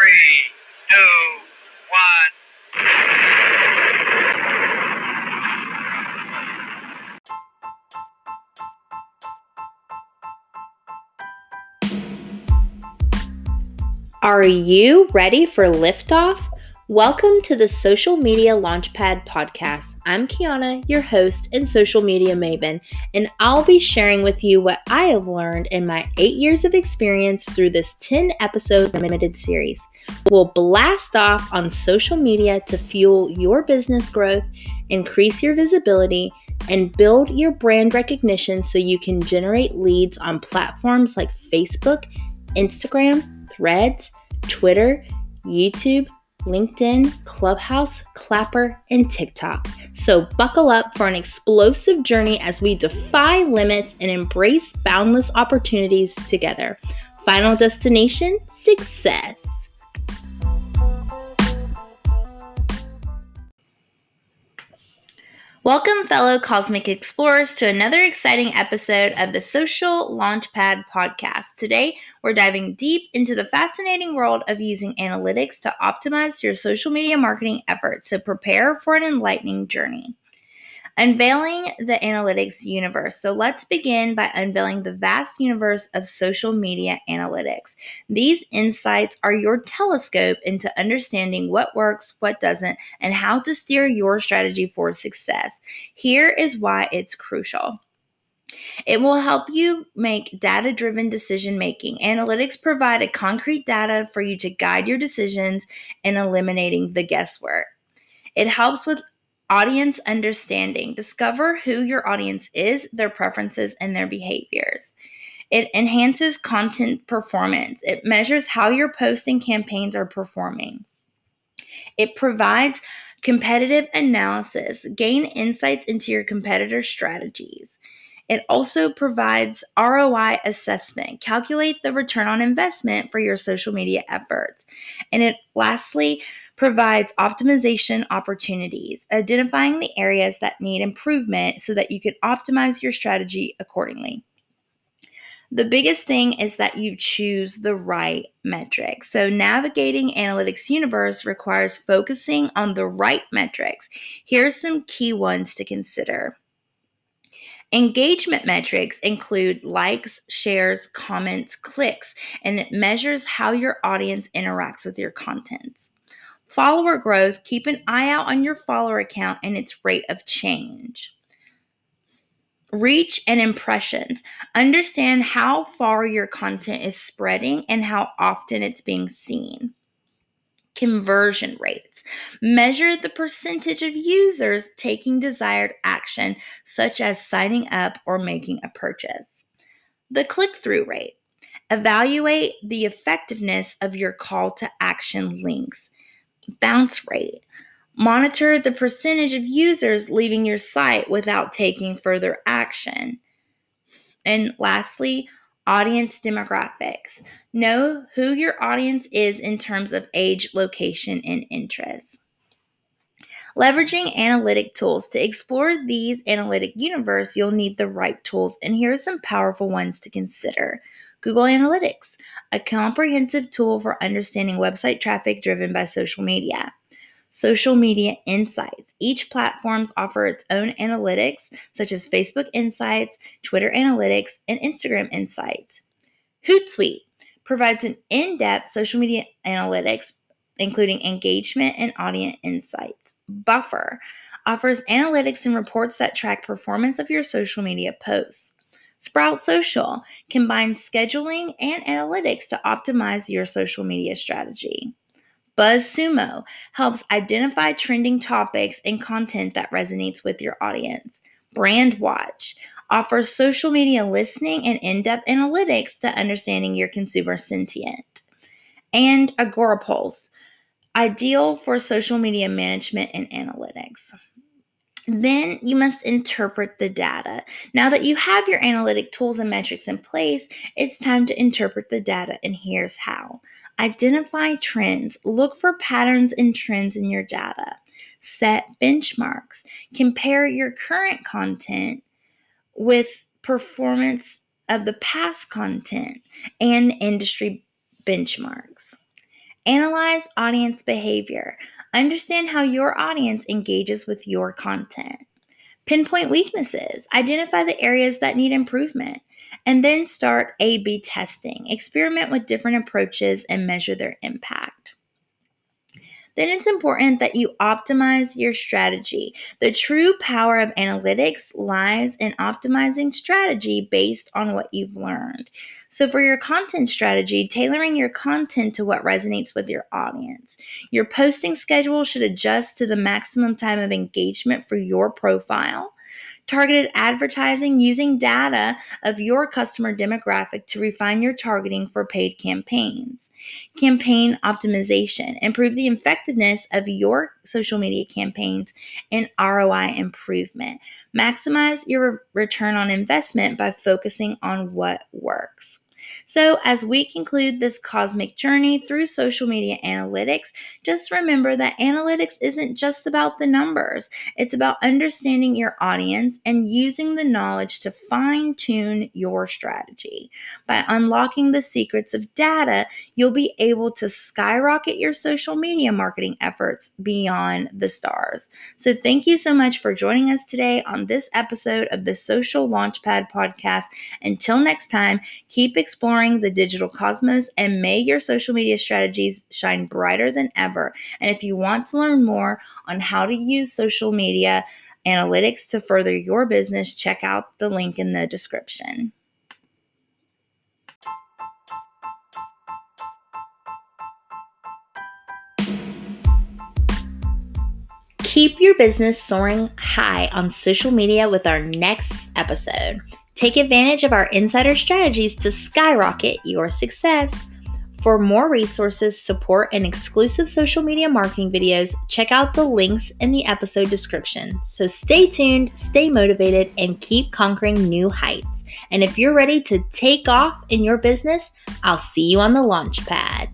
Three, two, one. Are you ready for liftoff? Welcome to the Social Media Launchpad podcast. I'm Kiana, your host and social media maven, and I'll be sharing with you what I have learned in my eight years of experience through this 10 episode limited series. We'll blast off on social media to fuel your business growth, increase your visibility, and build your brand recognition so you can generate leads on platforms like Facebook, Instagram, Threads, Twitter, YouTube, LinkedIn, Clubhouse, Clapper, and TikTok. So buckle up for an explosive journey as we defy limits and embrace boundless opportunities together. Final destination success. Welcome, fellow cosmic explorers, to another exciting episode of the Social Launchpad podcast. Today, we're diving deep into the fascinating world of using analytics to optimize your social media marketing efforts. So, prepare for an enlightening journey. Unveiling the analytics universe. So let's begin by unveiling the vast universe of social media analytics. These insights are your telescope into understanding what works, what doesn't, and how to steer your strategy for success. Here is why it's crucial. It will help you make data driven decision making. Analytics provide a concrete data for you to guide your decisions and eliminating the guesswork. It helps with audience understanding. Discover who your audience is, their preferences, and their behaviors. It enhances content performance. It measures how your posting campaigns are performing. It provides competitive analysis, gain insights into your competitor strategies. It also provides ROI assessment, calculate the return on investment for your social media efforts. And it lastly provides optimization opportunities, identifying the areas that need improvement so that you can optimize your strategy accordingly. The biggest thing is that you choose the right metrics. So, navigating analytics universe requires focusing on the right metrics. Here are some key ones to consider. Engagement metrics include likes, shares, comments, clicks, and it measures how your audience interacts with your contents. Follower growth, keep an eye out on your follower account and its rate of change. Reach and impressions. Understand how far your content is spreading and how often it's being seen. Conversion rates. Measure the percentage of users taking desired action, such as signing up or making a purchase. The click through rate. Evaluate the effectiveness of your call to action links bounce rate. Monitor the percentage of users leaving your site without taking further action. And lastly, audience demographics. Know who your audience is in terms of age, location, and interests. Leveraging analytic tools. To explore these analytic universe, you'll need the right tools, and here are some powerful ones to consider. Google Analytics, a comprehensive tool for understanding website traffic driven by social media. Social media insights. Each platforms offer its own analytics, such as Facebook Insights, Twitter Analytics, and Instagram Insights. Hootsuite provides an in-depth social media analytics, including engagement and audience insights. Buffer offers analytics and reports that track performance of your social media posts. Sprout Social combines scheduling and analytics to optimize your social media strategy. BuzzSumo helps identify trending topics and content that resonates with your audience. BrandWatch offers social media listening and in depth analytics to understanding your consumer sentiment. And Agorapulse, ideal for social media management and analytics. Then you must interpret the data. Now that you have your analytic tools and metrics in place, it's time to interpret the data, and here's how. Identify trends, look for patterns and trends in your data, set benchmarks, compare your current content with performance of the past content and industry benchmarks. Analyze audience behavior. Understand how your audience engages with your content. Pinpoint weaknesses. Identify the areas that need improvement. And then start A B testing. Experiment with different approaches and measure their impact then it's important that you optimize your strategy. The true power of analytics lies in optimizing strategy based on what you've learned. So, for your content strategy, tailoring your content to what resonates with your audience. Your posting schedule should adjust to the maximum time of engagement for your profile targeted advertising using data of your customer demographic to refine your targeting for paid campaigns. Campaign optimization, improve the effectiveness of your social media campaigns and ROI improvement. Maximize your return on investment by focusing on what works. So, as we conclude this cosmic journey through social media analytics, just remember that analytics isn't just about the numbers, it's about understanding your audience and using the knowledge to fine tune your strategy. By unlocking the secrets of data, you'll be able to skyrocket your social media marketing efforts beyond the stars. So, thank you so much for joining us today on this episode of the Social Launchpad podcast. Until next time, keep exploring exploring the digital cosmos and may your social media strategies shine brighter than ever. And if you want to learn more on how to use social media analytics to further your business, check out the link in the description. Keep your business soaring high on social media with our next episode. Take advantage of our insider strategies to skyrocket your success. For more resources, support, and exclusive social media marketing videos, check out the links in the episode description. So stay tuned, stay motivated, and keep conquering new heights. And if you're ready to take off in your business, I'll see you on the launch pad.